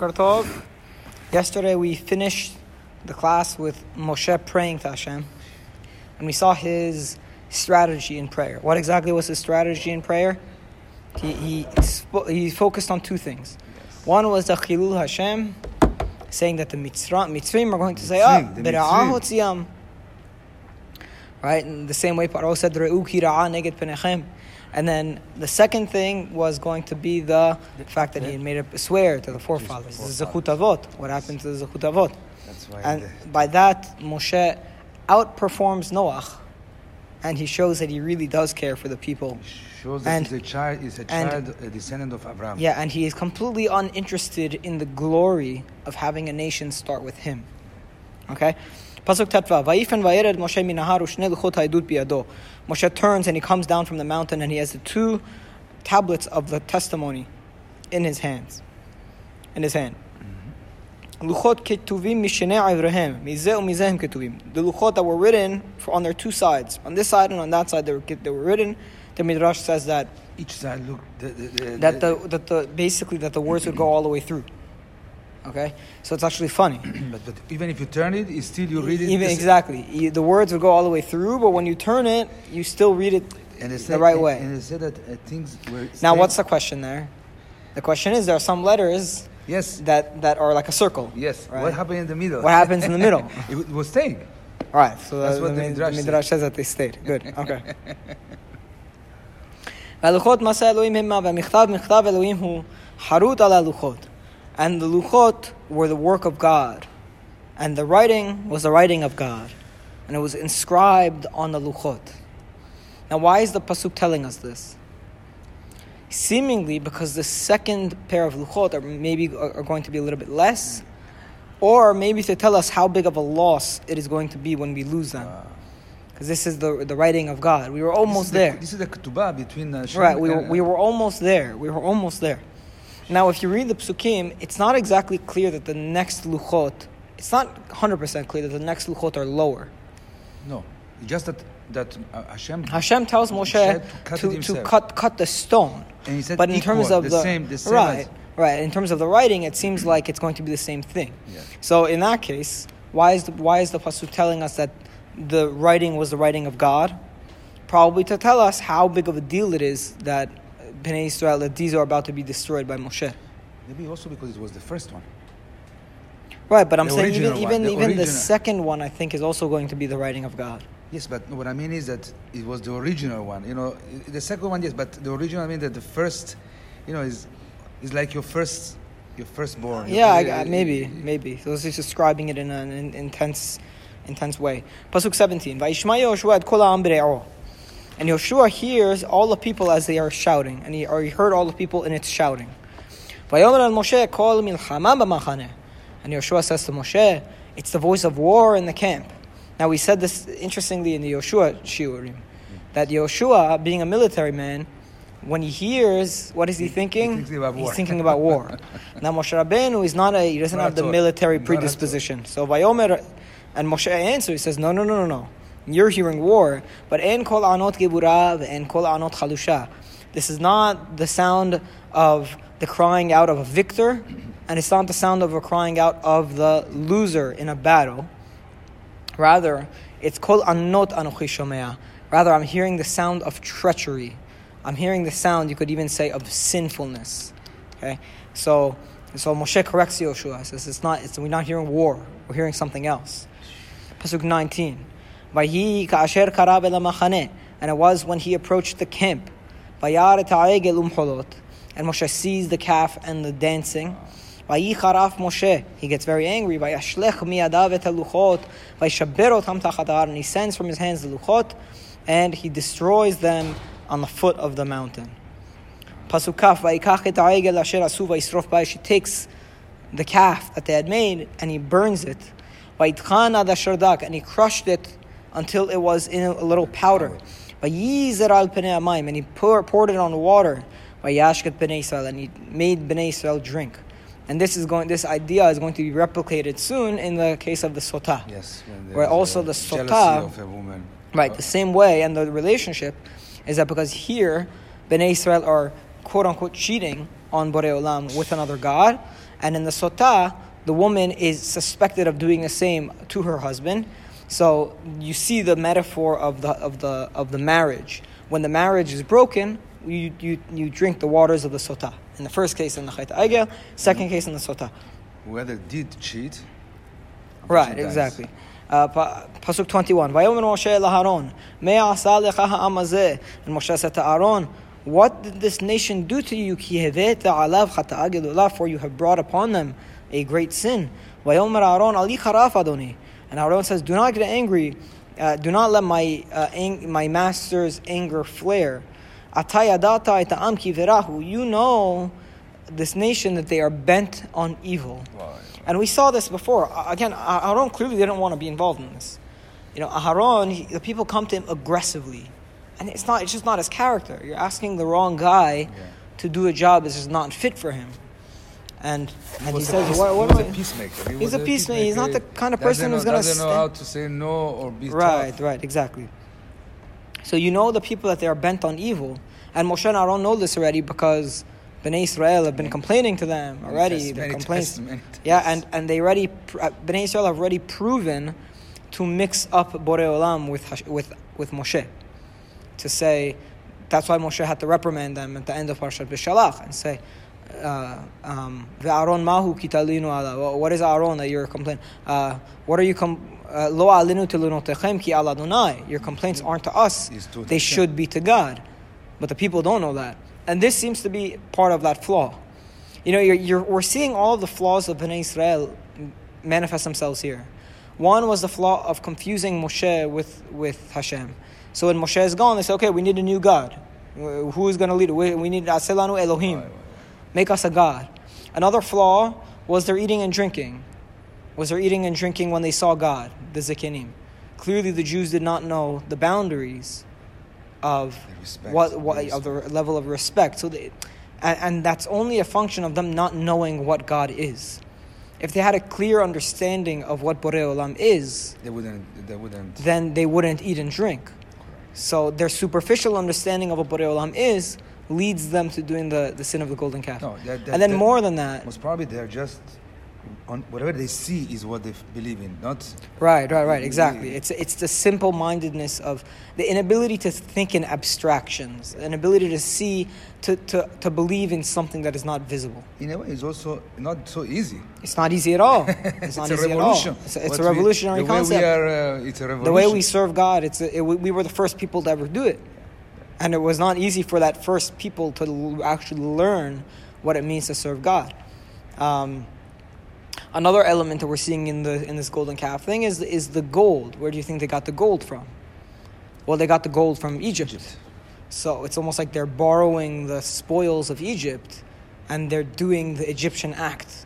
Boker Tov. Yesterday we finished the class with Moshe praying to Hashem, and we saw his strategy in prayer. What exactly was his strategy in prayer? He, he, he focused on two things. One was the Chilul Hashem, saying that the Mitzra, Mitzrim are going to say, Ah, Bera'ah Right? In the same way Paro said, Re'u kira'ah neged penechem. And then the second thing was going to be the fact that he had made a swear to the forefathers. The Zechut Avot. What happened to the Zechut Avot? And by that, Moshe outperforms Noach, and he shows that he really does care for the people. Shows that And- he's a child, he's a and- a descendant of Abraham. Yeah, and he is completely uninterested in the glory of having a nation start with him. Okay? Pasuk Tetva, Vayifen vayered Moshe minahar ushne luchot ha'edut biyado. Moshe turns and he comes down from the mountain and he has the two tablets of the testimony in his hands. In his hand. Luchot ketuvim mishnei evreihem, mizeh u'mizeh ketuvim. The luchot that were written for, on their two sides. On this side and on that side, they were, they were written. The Midrash says that Each side, look, the, the, the, that the that the basically that the words would go all the way through. Okay, so it's actually funny. but, but even if you turn it, it's still you read it. Even the s- exactly, You- the words would go all the way through, but when you turn it, you still read it And they the said, right and- way. And they said that uh, things were. Now, staying- what's the question there? The question is there are some letters Yes. that that are like a circle. Yes. Right. What happened in the middle? What happens in the middle? it w- was staying. All right, so That's the, what the, the Mid- Midrash the said. Midrash says that they stayed. Good. Okay. והלוחות מסע אלוהים המה והמכתב מכתב אלוהים הוא חרוט על הלוחות. And the luchot were the work of God. And the writing was the writing of God. And it was inscribed on the luchot. Now why is the Pasuk telling us this? Seemingly because the second pair of luchot are maybe are going to be a little bit less, or maybe to tell us how big of a loss it is going to be when we lose them. Because this is the, the writing of God. We were almost this is there. This is the ketubah between uh, Shem Right, we were, we were almost there. We were almost there. Now, if you read the psukim, it's not exactly clear that the next luchot, it's not 100% clear that the next luchot are lower. No, just that that uh, Hashem. Hashem tells Moshe to cut to, to cut, cut the stone. And he said but in equal, terms of the the, same- the same right, as- right, in terms of the writing, it seems like it's going to be the same thing. Yeah. So in that case, why is the, why is the pasuk telling us that the writing was the writing of God? Probably to tell us how big of a deal it is that Bnei Israel that these are about to be destroyed by Moshe. Maybe also because it was the first one. Right, but I'm The saying even even the even the second one I think is also going to be the writing of God. Yes, but what I mean is that it was the original one. You know, the second one, yes, but the original. I mean that the first, you know, is is like your first, your firstborn. Yeah, I, I, maybe, maybe. So it's just describing it in an in, intense, intense way. Pasuk 17. And Yoshua hears all the people as they are shouting, and he, or he heard all the people in its shouting. Vayomer al Moshe kol milchama b'machaneh. And Yoshua says to Moshe, it's the voice of war in the camp. Now we said this interestingly in the Yoshua shiurim, that Yoshua, being a military man, when he hears, what is he, He- he thinking? thinks about war. He's thinking about war. now Moshe Rabbeinu is not a, he doesn't Not have the military Not at all. predisposition. So Vayomer, and Moshe answers, he says, no, no, no, no, no. You're hearing war, but en kol anot gebura and kol anot chalusha. This is not the sound of the crying out of a victor, and it's not the sound of a crying out of the loser in a battle. Rather, it's kol anot anochi shomea. Rather, I'm hearing the sound of treachery. I'm hearing the sound, you could even say, of sinfulness. Okay, so so Moshe corrects Yoshua. Says it's not. It's, we're not hearing war. We're hearing something else. Pasuk 19. And it was when he approached the camp. And Moshe sees the calf and the dancing. Moshe. He gets very angry. And he sends from his hands the luchot. And he destroys them on the foot of the mountain. Pasuk kaf. Vayikach et ha'egel asher asu vayisrof ba'ish. He takes the calf that they had made and he burns it. And he crushed it until it was in a little powder. Vayizer al penei amayim, and he pour, poured it on water. Bnei Israel, and he made bnei Israel drink. And this is going. This idea is going to be replicated soon in the case of the sota. Yes. when there also the sota, of a woman. Right, the same way, and the relationship is that because here, Bnei Israel are quote unquote cheating on Borei Olam with another god. And in the sota, the woman is suspected of doing the same to her husband. So you see the metaphor of the, of the, of the marriage. When the marriage is broken, you, you, you drink the waters of the sota. In the first case, in the Chait Agel, second case, in the sota. Whoever did cheat, Right, exactly. Uh, Pasuk 21. Vayomer Moshe laharon, lecha ha'am hazeh. And Moshe said to Aaron, What did this nation do to you? Ki heveta alav gedolah, for you have brought upon them a great sin. Vayomer Aaron, ali charaf adoni. And our Aaron says, Do not get angry. Uh, do not let my, uh, ang- my master's anger flare. Atayadata ita'am ki verahu. You know this nation that they are bent on evil. Wow. And we saw this before. Again, Ah- Aaron clearly didn't want to be involved in this. You know, Aaron, he, the people come to him aggressively. And it's not it's just not his character. You're asking the wrong guy Yeah. to do a job that is just not fit for him. And and he a says, what, what he do was I- a peacemaker. He He's a peacemaker. He's not the kind of person who's gonna doesn't know how to say no or be Right, tough. right, exactly. So you know the people that they are bent on evil. And Moshe and Aaron know this already because Bnei Israel have been complaining to them already. many complaints. many Yeah, and, and they already, uh, Bnei Israel have already proven to mix up Borei Olam with, with, with Moshe. To say, that's why Moshe had to reprimand them at the end of Parshat Beshalach and say, "Ve'aron mahu kitalinu ala." What is Aaron that you're complaining? Uh, what are you com- uh, Lo alinu ki ala Adonai. Your complaints aren't to us; they should be to God. But the people don't know that, and this seems to be part of that flaw. You know, you're, you're, we're seeing all the flaws of Bnei Israel manifest themselves here. One was the flaw of confusing Moshe with, with Hashem. So when Moshe is gone, they say, okay, we need a new God. Uh, Who is going to lead? We, we need Aselanu Elohim. Right, right. Make us a God. Another flaw was their eating and drinking. Was their eating and drinking when they saw God, the Zikanim. Clearly, the Jews did not know the boundaries of The respect, what, the of the level of respect. So, they, and, and that's only a function of them not knowing what God is. If they had a clear understanding of what Borei Olam is, They wouldn't. They wouldn't. then they wouldn't eat and drink. So their superficial understanding of what Borei Olam is leads them to doing the, the sin of the golden calf. No, and then more than that, Most probably they're just on whatever they see is what they believe in. Not right, right, right, exactly. It's it's the simple mindedness of the inability to think in abstractions, an ability to see, to, to, to believe in something that is not visible. in a way. It's also not so easy. It's not easy at all. It's, not a easy revolution. at all. It's a, it's a we- revolutionary the way concept. We are, uh, it's a revolution. the way we serve God, it's a, it, we were the first people to ever do it, and it was not easy for that first people to actually learn what it means to serve God. Um, another element that we're seeing in the in this golden calf thing is is the gold. Where do you think they got the gold from? Well, they got the gold from Egypt. Egypt. So it's almost like they're borrowing the spoils of Egypt, and they're doing the Egyptian act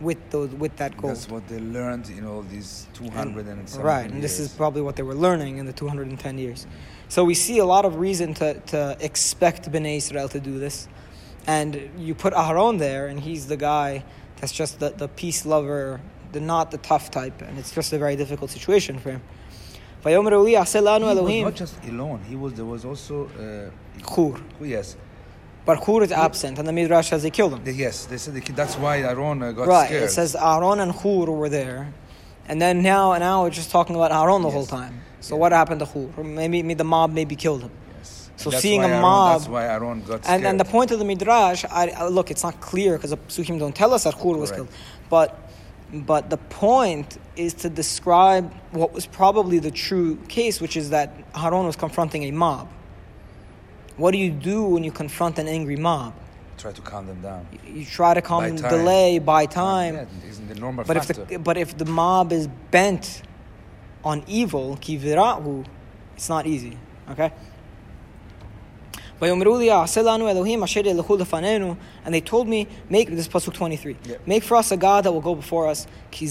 with those with that gold. That's what they learned in all these 200 and, and right. And this is probably what they were learning in the 210 years. So we see a lot of reason to, to expect Bnei Israel to do this, and you put Aharon there, and he's the guy that's just the, the peace lover, the not the tough type, and it's just a very difficult situation for him. He was not just Elon; he was there was also uh, Chur. Yes, but Hur is absent and the Midrash says they killed him yes. They said the kid, that's why Aaron uh, got right scared. it says Aaron and Hur were there and then now now we're just talking about Aaron the Yes. whole time so Yeah. what happened to Hur maybe, maybe the mob maybe killed him Yes. So That's seeing a Aaron- mob- That's why Aaron got And, scared. and then the point of the midrash, I, I- look, it's not clear because the psukim don't tell us that Hur was Correct. killed, but but the point is to describe what was probably the true case, which is that Harun was confronting a mob. What do you do when you confront an angry mob? Try to calm them down. You, try to calm by them, time. delay by time. Yeah, isn't the normal but. If the, but if the mob is bent on evil, kivirahu, it's not easy. Okay? And they told me, make this pasuk twenty three. Yeah. Make for us a God that will go before us. And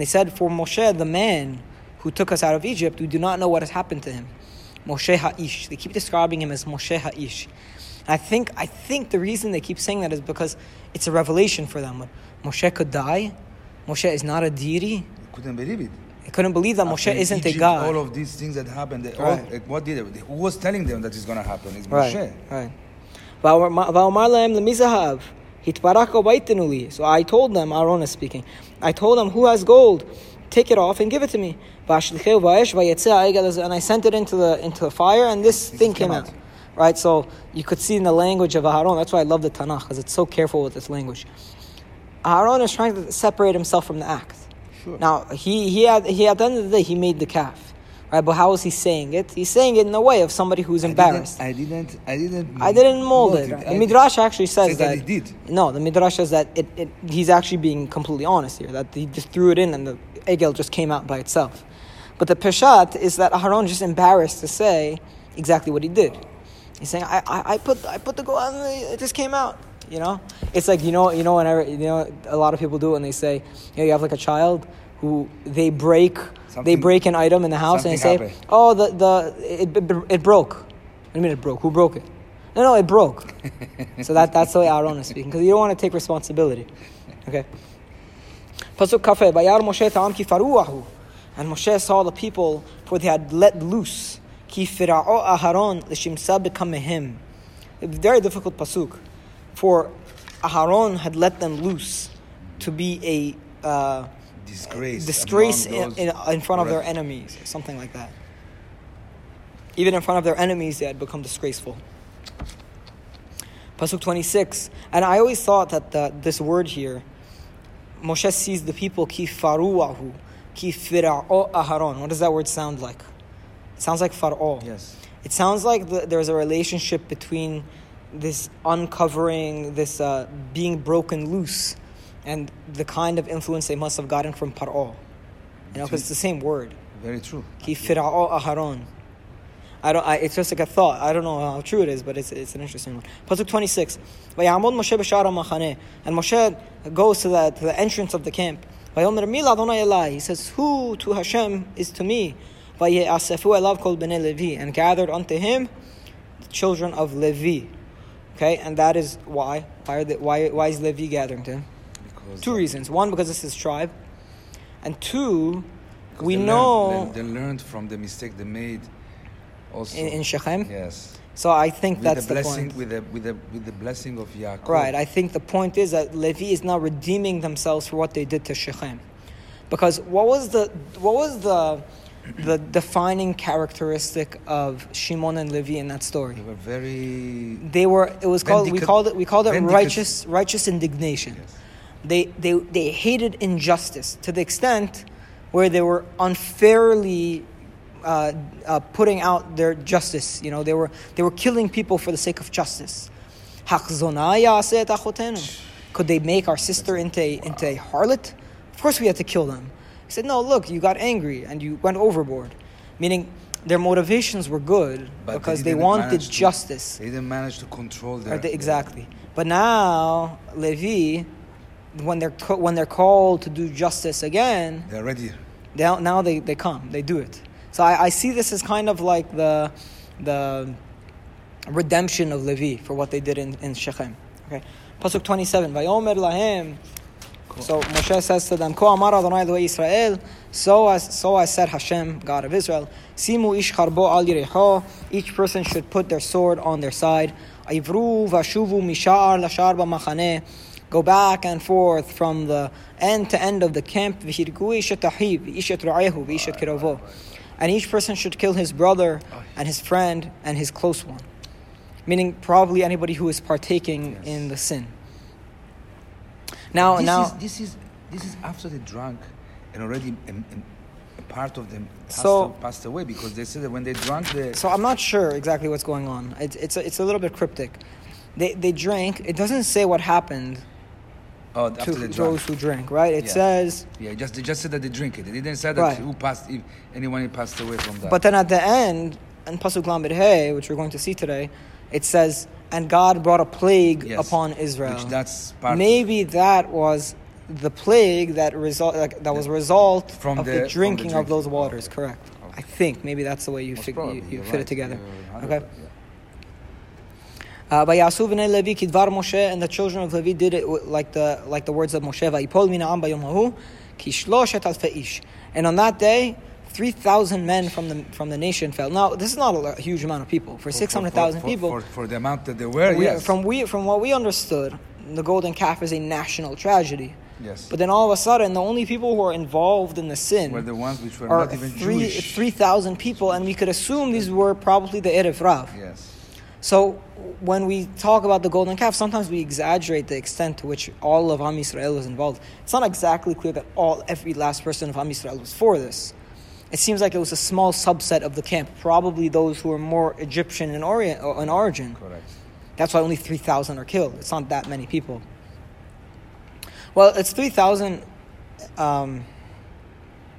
they said, for Moshe, the man who took us out of Egypt, we do not know what has happened to him. Moshe Ha'ish. They keep describing him as Moshe Ha'ish. And I think, I think the reason they keep saying that is because it's a revelation for them. Moshe could die, Moshe is not a deity. I couldn't believe it. They couldn't believe that Moshe isn't Egypt, a god. All of these things that happened, they, right. all, like, what did they, who was telling them that it's going to happen? It's Moshe. Right. right. So I told them, Aaron is speaking, I told them, who has gold? take it off and give it to me. And I sent it into the into the fire, and this thing came out. out. Right, so you could see in the language of Aaron. That's why I love the Tanakh because it's so careful with this language. Aaron is trying to separate himself from the act. Sure. Now he he had he at the end of the day he made the calf. Right, but how is he saying it? He's saying it in a way of somebody who's embarrassed. I didn't. I didn't. I didn't mold it. The Midrash actually says, says that he did. No, the Midrash says that it, it, he's actually being completely honest here, that he just threw it in and the egel just came out by itself. But the Peshat is that Aharon just embarrassed to say exactly what he did. He's saying, I, I, I put I put the gold and it just came out. You know? It's like, you know, you know, whenever, you know, a lot of people do it and they say, you know, you have like a child who they break, they break an item in the house and they say, happened. oh, the, the, it, it, it broke. What do you mean it broke? Who broke it? No, no, it broke. so that, that's the way Aaron is speaking, because you don't want to take responsibility. Okay. Pasuk kafe, Bayar Moshe ta'am. And Moshe saw the people, for they had let loose. Ki fira'o Aharon l'shimsa b'kamehim. A hymn. It was very difficult pasuk. For Aharon had let them loose to be a uh, Disgrace. disgrace in, in, in front of their enemies, or something like that. Even in front of their enemies, they had become disgraceful. Pasuk 26. And I always thought that the, this word here, Moshe sees the people, ki faruahu, ki fira'o aharon. What does that word sound like? It sounds like far'o. Yes. It sounds like the, there's a relationship between this uncovering, this uh, being broken loose, and the kind of influence they must have gotten from Par'o. You know, because it's the same word. Very true. Ki fir'o aharon. I don't. I, it's just like a thought. I don't know how true it is, but it's, it's an interesting one. Pasuk twenty six. Vayamod Moshe b'shara machaneh, and Moshe goes to the to the entrance of the camp. Vayomer mil Adonai elai. He says, "Who to Hashem is to me." Vayeasefu elav kol bnei Levi, and gathered unto him the children of Levi. Okay, and that is why. Why are they, why why is Levi gathering to him? Two uh, reasons. One, because it's his tribe, and two, we they know learned, they, they learned from the mistake they made. Also. in, in Shechem. Yes. So I think With that's the the, blessing, point. with the with the with the blessing of Yaakov. Right. I think the point is that Levi is now redeeming themselves for what they did to Shechem, because what was the what was the the defining characteristic of Shimon and Levi in that story? They were very. They were. It was called. We called it. We called it righteous righteous indignation. Yes. They they they hated injustice to the extent where they were unfairly. Uh, uh, putting out their justice, you know, they were they were killing people for the sake of justice. "Hachzona ya'aseh et achotenu." Could they make our sister into a, into a harlot? Of course, we had to kill them. He said, "No, look, you got angry and you went overboard," meaning their motivations were good But because they, didn't wanted to- justice. They didn't manage to control their. they- exactly. But now Levi, when they're co- when they're called to do justice again, They're ready. now now they, they come, they do it. So I, I see this as kind of like the the redemption of Levi for what they did in, in Shechem. Okay. Pasuk 27. Vayomer lahem. So Moshe says to them, Ko amar Adonai Israel, so I, so as said Hashem, God of Israel, Simu ish charbo al yirecho, each person should put their sword on their side. Ivru vashuvu mishar lashar b'machaneh, go back and forth from the end to end of the camp, v'hirgu ishet ahiv, ishet ru'ehu, v'ishet kirovo. And each person should kill his brother and his friend and his close one. Meaning probably anybody who is partaking Yes. in the sin. Now, this now, is, this is this is after they drank, and already um, um, a part of them passed, So- passed away because they said that when they drank the So I'm not sure exactly what's going on. It's it's a, it's a little bit cryptic. They they drank. It doesn't say what happened oh to those who drink, right? It Yeah. says, Yeah, just they just said that they drink it. They didn't say that Right. who passed, if anyone who passed away from that. but then at the end, in Pasuk Lamed Hey, which we're going to see today, it says, "And God brought a plague Yes. upon Israel." Which that's part Maybe that was the plague that result like, that was a result From of the- the, from the drinking of those drinking. waters. Correct. Oh, I think maybe that's the way you fig- you, you fit right. it together. Okay. Uh, Vayasuvene Levi kidvar Moshe, and the children of Levi did it like the like the words of Moshe. Fe'ish. And on that day, three thousand men from the from the nation fell. Now, this is not a huge amount of people. For, six hundred thousand people, for, for, the amount that they were, we, yes. From we from what we understood, the golden calf is a national tragedy. Yes. But then all of a sudden, the only people who are involved in the sin were the ones which were not even three, Jewish. Three thousand people, and we could assume these were probably the Erev Rav. Yes. So when we talk about the golden calf, sometimes we exaggerate the extent to which all of Am Yisrael was involved. It's not exactly clear that all every last person of Am Yisrael was for this. It seems like it was a small subset of the camp, probably those who were more Egyptian in, orient, in origin. Correct. That's why only 3,000 are killed. It's not that many people. Well, it's 3,000. Um,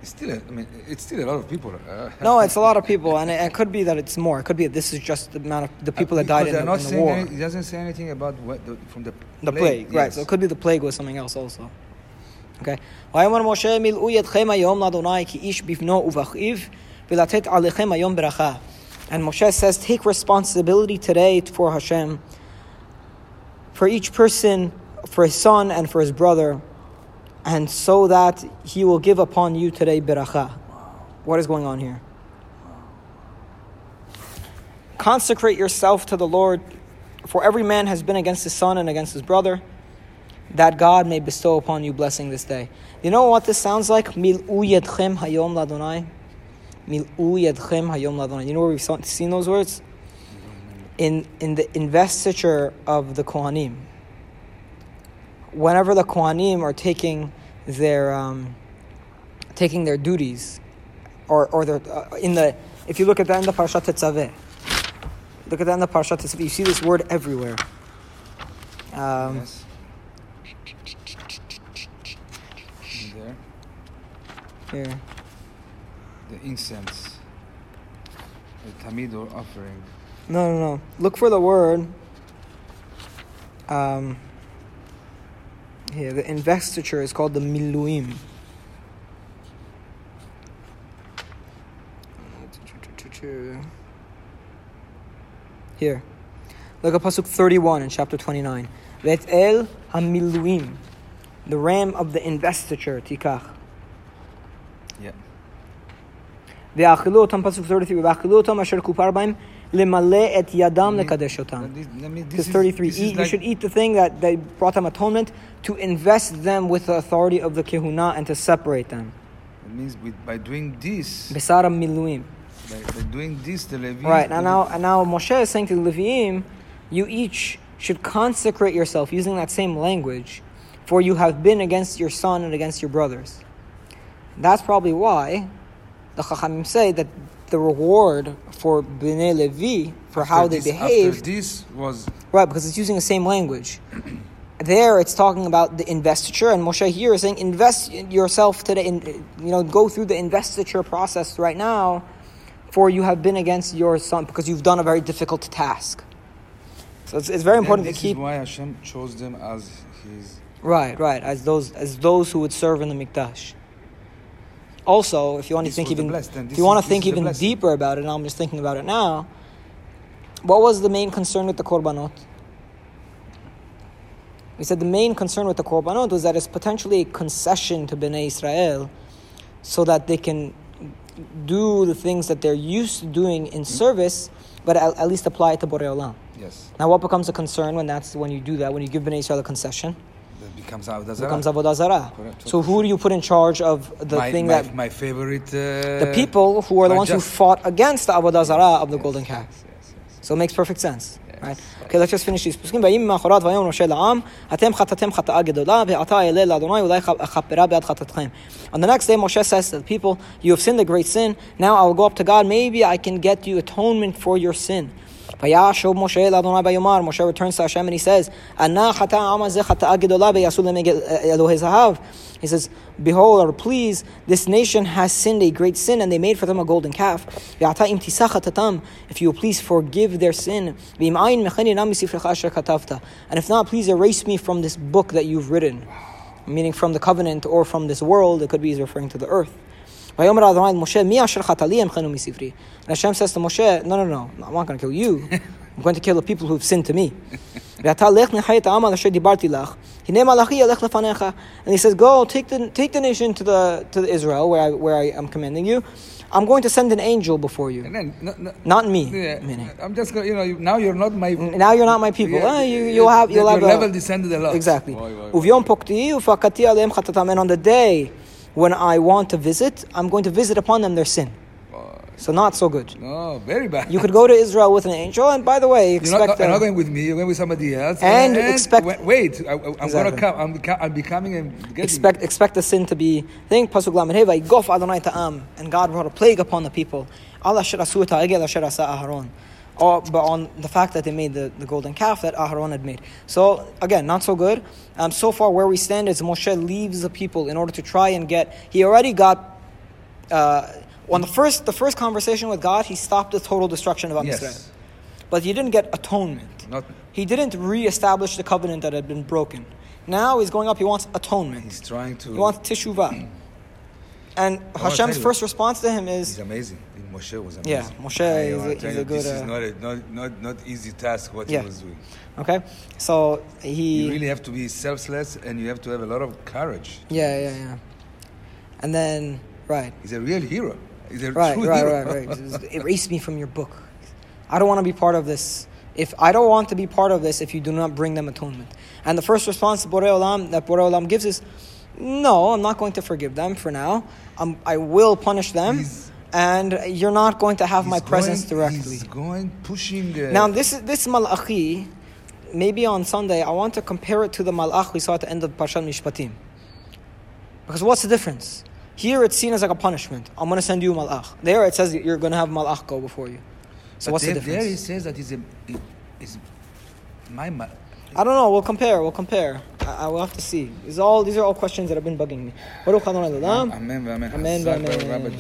It's still, a, I mean, it's still a lot of people. Uh, no, it's a lot of people, and it, it could be that it's more. It could be that this is just the amount of the people that died Because in, they're the, not in the saying war. Any, it doesn't say anything about what the, from the The plague, right. So it yes. could be the plague was something else also. Okay. ויאמר משה מילאו ידכם היום לאדוני כי איש בבנו ובאחיו ולתת עליכם היום ברכה. And Moshe says, take responsibility today for Hashem, for each person, for his son and for his brother, and so that he will give upon you today beracha. What is going on here? Consecrate yourself to the Lord, for every man has been against his son and against his brother, that God may bestow upon you blessing this day. You know what this sounds like? Mil'u yadchem hayom ladonai. Mil'u yadchem hayom ladonai. You know where we've seen those words? In, in the investiture of the Kohanim. Whenever the Kohanim are taking their, um, taking their duties, or, or their, uh, in the, if you look at that in the Parshat Tetzaveh, look at that in the Parshat Tetzaveh, you see this word everywhere. Um, yes. There, Here. the incense, the tamid or offering. No, no, no. Look for the word. Um, here, the investiture is called the miluim. Here. Look at Pasuk 31 in chapter 29. Vet el hamiluim, the ram of the investiture, tikach. Yeah. Pasuk 33, Limale et yadam lekadesh otam. Because 33, eat, like, you should eat the thing that, they brought them atonement to invest them with the authority of the kehuna and to separate them. It means with, by doing this. Besaram miluim. By, by doing this, the Levim. Right, and now, and now Moshe is saying to the Levim, you each should consecrate yourself using that same language, for you have been against your son and against your brothers. That's probably why the Chachamim say that the reward for Bnei Levi, for after how they this, behaved, this was Right, because it's using the same language. There, it's talking about the investiture, and Moshe here is saying, invest yourself today, in, you know, go through the investiture process right now, for you have been against your son because you've done a very difficult task. So it's, it's very and important to keep is why Hashem chose them as His. right, right, as those as those who would serve in the mikdash. Also, if you want to This think even blessed, if you want to think even deeper about it, and I'm just thinking about it now. What was the main concern with the korbanot? We said the main concern with the korbanot was that it's potentially a concession to Bnei Israel, so that they can do the things that they're used to doing in service, but at, at least apply it to Borei Olam. Yes, Now, what becomes a concern when that's when you do that? When you give Bnei Israel a concession, that becomes out. it becomes avodah zarah. Correct. So, who do you put in charge of the my, thing my, that my favorite. Uh, the people who are the are ones who just- fought against the avodah zarah of the Yes, golden calf? Yes, yes, yes. So it makes perfect sense. Yes. Right? Okay, let's just finish these פסוקים. ויהי ממחרת ויאמר משה לעם, אתם חטאתם חטאה גדולה, ועתה אעלה לאדוני אולי אכפרה בעד חטאתכם. On the next day, Moshe says to the people, You have sinned a great sin. Now I will go up to God. Maybe I can get you atonement for your sin. Vayashov Moshe Adonai Bayomar. Moshe returns to Hashem and he says, chata amazeh chata eh, eh, Elohe Zahav. He says, Behold, or please, this nation has sinned a great sin, and they made for them a golden calf. If you will please forgive their sin. And if not, please erase me from this book that you've written. Meaning from the covenant or from this world, it could be he's referring to the earth. And Hashem says to Moshe, No, no, no, I'm not going to kill you. I'm going to kill the people who've sinned to me. And he says, Go, take the, take the nation to, the, to Israel, where I, where I am commanding you. I'm going to send an angel before you. Then, no, no, not me. Yeah. I'm just going, you know, you, now you're not my... Now you're not my people. Yeah, uh, you, you'll have... You'll have level a, descended a lot. Exactly. Boy, boy, boy, and on the day when I want to visit, I'm going to visit upon them their sin. So not so good. No, very bad. You could go to Israel with an angel, and by the way, You're expect not, you're not going with me. You're going with somebody else. And expect- Wait, I, am Exactly. gonna come. I'm, I'm becoming and expect expect the sin to be thing. Pasuk lamed vayigof Adonai ta'am, and God brought a plague upon the people. Allah shirasu et ha'egel asher asa Aharon. Or, but on the fact that they made the, the golden calf that Aharon had made. So again, not so good. Um, so far, where we stand is Moshe leaves the people in order to try and get. He already got. Uh, on the first the first conversation with God, he stopped the total destruction of Am Yes. Yisrael. But he didn't get atonement. Not. He didn't re-establish the covenant that had been broken. Now he's going up. He wants atonement. He's trying to. He wants teshuvah. And Hashem's first response to him is. He's is, amazing. Moshe was amazing. Yeah, Moshe I is a- you, a good, This is uh, not a not, not not easy task what Yeah. he was doing. okay, so he. You really have to be selfless, and you have to have a lot of courage. yeah, yeah, yeah. And then, right, He's a real hero. He's a right, true right, hero. right, right. Just Erase me from your book. I don't want to be part of this. If I don't want to be part of this, if you do not bring them atonement, and the first response Borei Olam, that Borei Olam gives is, no, I'm not going to forgive them for now. I'm, I will punish them, He's- and you're not going to have my He's presence going- directly. He's going pushing. Uh, Now this is this malachi. Maybe on Sunday I want to compare it to the malach we saw at the end of Parshat Mishpatim. Because what's the difference? Here it's seen as like a punishment. I'm going to send you malach. There it says you're going to have malach go before you. So but what's there, the There he difference? says that he's a. Is my ma- I don't know. We'll compare. We'll compare. I, I will have to see. These all these are all questions that have been bugging me. Amen. Amen. Amen. Amen.